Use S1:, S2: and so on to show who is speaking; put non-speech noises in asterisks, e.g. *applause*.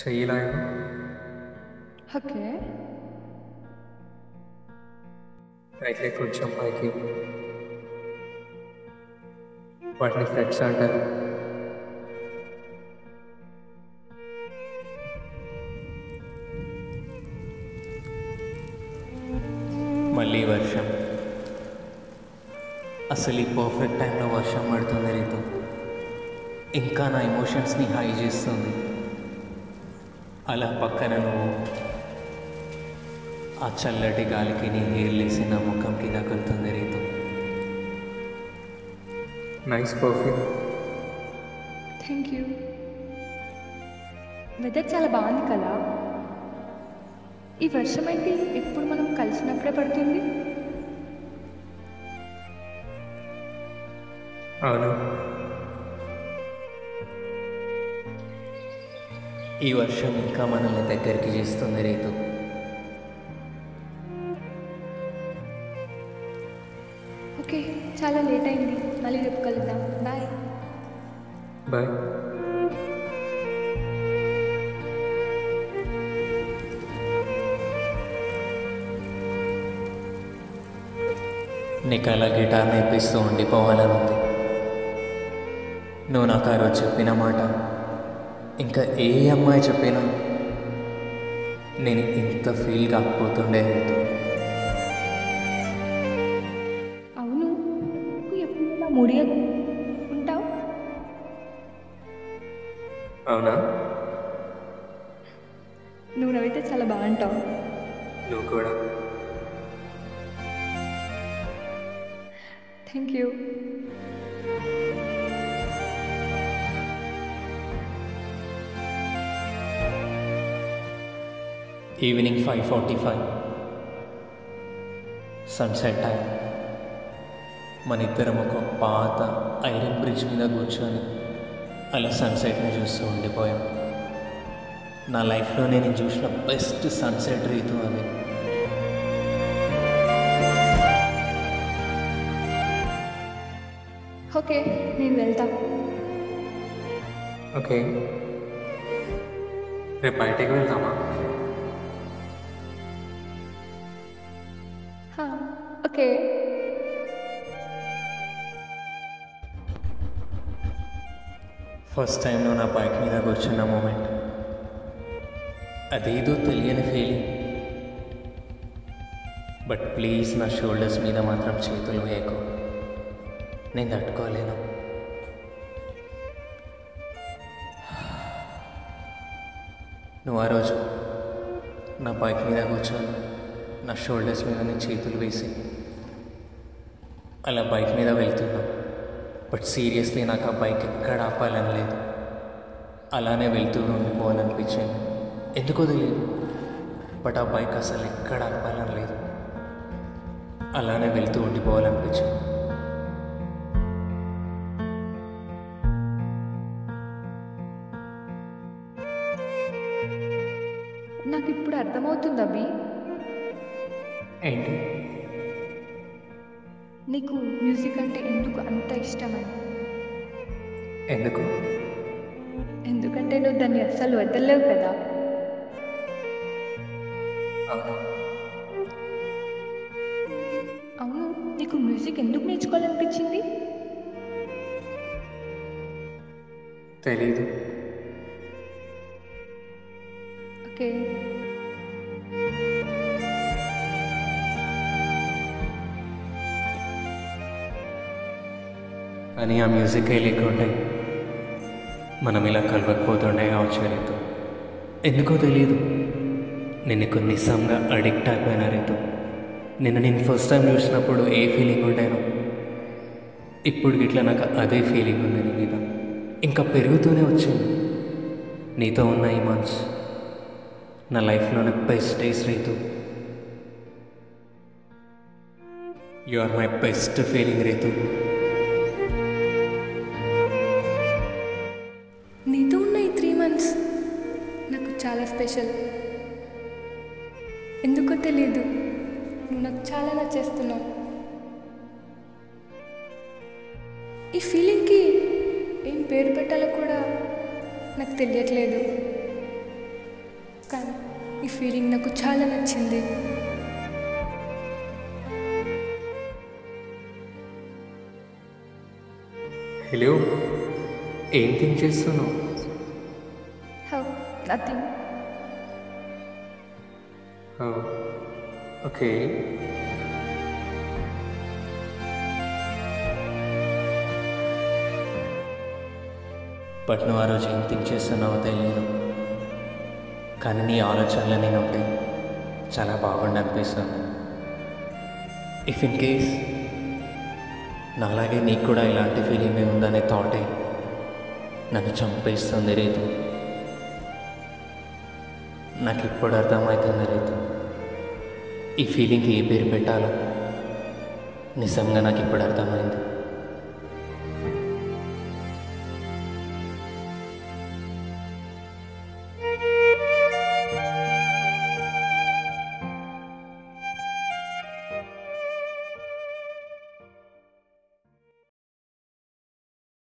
S1: చెయ్యి లాగు
S2: okay
S1: right leg కొంచెం పైకి వాటిని ఫ్లెక్స్ అంటారు
S3: మళ్ళీ వర్షం అసలు ఈ పర్ఫెక్ట్ టైంలో వర్షం పడుతుంది రీతు ఇంకా నా ఎమోషన్స్ని హై చేస్తుంది అలా పక్కన నువ్వు ఆ చల్లటి గాలికి నీ హెయిర్ లేసి నా ముఖంకి తగులుతుంది Ritu
S1: nice perfume
S2: thank you weather చాలా బాగుంది కదా. ఈ వర్షం ఏంటి ఎప్పుడు మనం కలిసినప్పుడే పడుతుంది?
S1: అవును.
S3: ఈ వర్షం ఇంకా మనల్ని దగ్గరికి చేస్తుంది రీతు.
S2: ఓకే చాలా లేట్ అయింది. మళ్ళీ రేపు కలుద్దాం. బాయ్.
S1: బాయ్.
S3: నీకు అలా గిటార్ నేర్పిస్తూ ఉండిపోవాలని ఉంది. నువ్వు నాకు ఆ రోజు చెప్పిన మాట ఇంకా ఏ అమ్మాయి చెప్పినా నేను ఇంత ఫీల్ కాకపోతుండే.
S2: అవును. నువ్వు ఎప్పుడు నా ముడి ఉంటావు?
S1: అవునా?
S2: నువ్వు నవ్వితే చాలా బాగుంటావు.
S1: నువ్వు కూడా.
S2: Thank you
S3: evening five forty five sunset time మన ఇద్దరం ఒక పాత ఐరన్ బ్రిడ్జ్ మీద కూర్చొని అలా సన్సెట్ని చూస్తూ ఉండిపోయాం. నా లైఫ్లో నేను చూసిన బెస్ట్ సన్సెట్ రీతు అది.
S2: ఓకే నేను వెళ్తా.
S1: ఓకే. రేపు బయటికి వెళ్దామా?
S2: ఓకే.
S3: ఫస్ట్ టైం నువ్వు నా బైక్ మీద కూర్చున్న మూమెంట్ అదేదో తెలియని ఫీలింగ్ బట్ ప్లీజ్ నా షోల్డర్స్ మీద మాత్రం చేతులు వేయకు. నేను తట్టుకోలేను. *sighs* నువ్వు ఆ రోజు నా బైక్ మీద కూర్చోను. నా షోల్డర్స్ మీద నీ చేతులు వేసి అలా బైక్ మీద వెళ్తున్నా. బట్ సీరియస్లీ నాకు ఆ బైక్ ఎక్కడ ఆపాలని లేదు. అలానే వెళ్తూ ఉండిపోవాలనిపించింది. ఎందుకో తెలియదు బట్ ఆ బైక్ అసలు ఎక్కడ ఆపాలని లేదు. అలానే వెళ్తూ ఉండిపోవాలనిపించింది.
S2: నాకు ఇప్పుడు అర్థమవుతుంది అభి?
S1: ఏంటి?
S2: నీకు మ్యూజిక్ అంటే ఎందుకు అంత ఇష్టమని?
S1: ఎందుకు?
S2: ఎందుకంటే నువ్వు దాన్ని అస్సలు వదలలేవు కదా.
S1: అవును.
S2: నీకు మ్యూజిక్ ఎందుకు నేర్చుకోవాలనిపించింది?
S1: తెలీదు.
S2: ఓకే.
S3: కానీ ఆ మ్యూజిక్ లేకుండే మనం ఇలా కలవకపోతుండే కావచ్చు ఎందుకో తెలియదు నేను కొన్ని సమ్గా అడిక్ట్ అయిపోయిన రీతు. నిన్న నేను ఫస్ట్ టైం చూసినప్పుడు ఏ ఫీలింగ్ ఉండేను. ఇప్పుడు ఇట్లా నాకు అదే ఫీలింగ్ ఉంది నీ మీద. ఇంకా పెరుగుతూనే వచ్చింది నీతో ఉన్న ఈ మంత్స్ నా లైఫ్లోనే best days Ritu. You are my best feeling Ritu.
S2: ఎందుకో తెలియదు నువ్వు నాకు చాలా నచ్చేస్తున్నావు. ఈ ఫీలింగ్కి ఏం పేరు పెట్టాలో కూడా నాకు తెలియట్లేదు.
S4: ఫీలింగ్ నాకు చాలా నచ్చింది.
S1: హలో ఏం థింక్ చేస్తున్నావు?
S2: How nothing.
S1: Oh.
S3: ఓకే పట్నం ఆ రోజు ఏం థింక్ చేస్తున్నావో తెలియదు కానీ నీ ఆలోచనలు ఒకటి చాలా బాగుండి అనిపిస్తుంది. ఇఫ్ ఇన్ కేస్ నాలాగే నీకు కూడా ఇలాంటి ఫీలింగ్ ఉందనే థాటే నన్ను చంపేస్తుంది రేపు నాకు ఇప్పుడు అర్థమవుతుంది రైతు. ఈ ఫీలింగ్కి ఏ పేరు పెట్టాలో నిజంగా నాకు ఇప్పుడు అర్థమైంది.